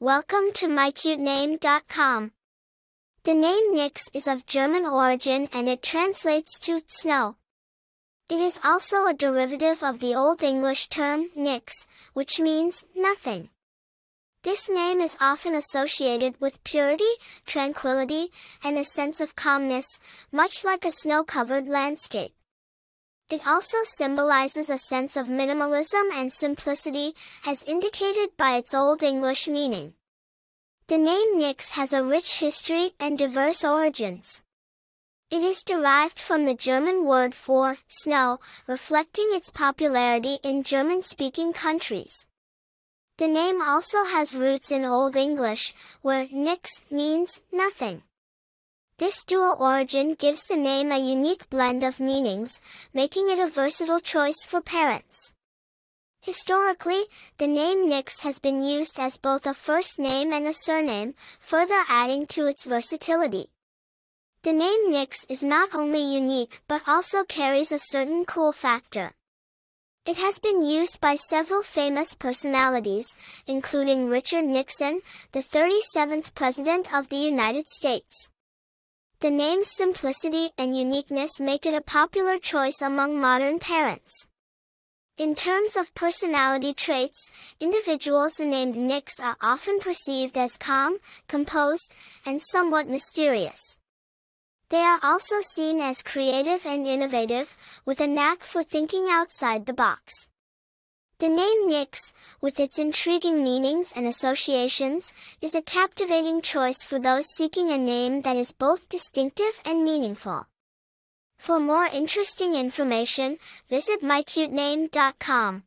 Welcome to mycutename.com. The name Nix is of German origin and it translates to snow. It is also a derivative of the Old English term nix, which means nothing. This name is often associated with purity, tranquility, and a sense of calmness, much like a snow-covered landscape. It also symbolizes a sense of minimalism and simplicity, as indicated by its Old English meaning. The name Nix has a rich history and diverse origins. It is derived from the German word for snow, reflecting its popularity in German-speaking countries. The name also has roots in Old English, where nix means nothing. This dual origin gives the name a unique blend of meanings, making it a versatile choice for parents. Historically, the name Nix has been used as both a first name and a surname, further adding to its versatility. The name Nix is not only unique but also carries a certain cool factor. It has been used by several famous personalities, including Richard Nixon, the 37th President of the United States. The name's simplicity and uniqueness make it a popular choice among modern parents. In terms of personality traits, individuals named Nix are often perceived as calm, composed, and somewhat mysterious. They are also seen as creative and innovative, with a knack for thinking outside the box. The name Nix, with its intriguing meanings and associations, is a captivating choice for those seeking a name that is both distinctive and meaningful. For more interesting information, visit mycutename.com.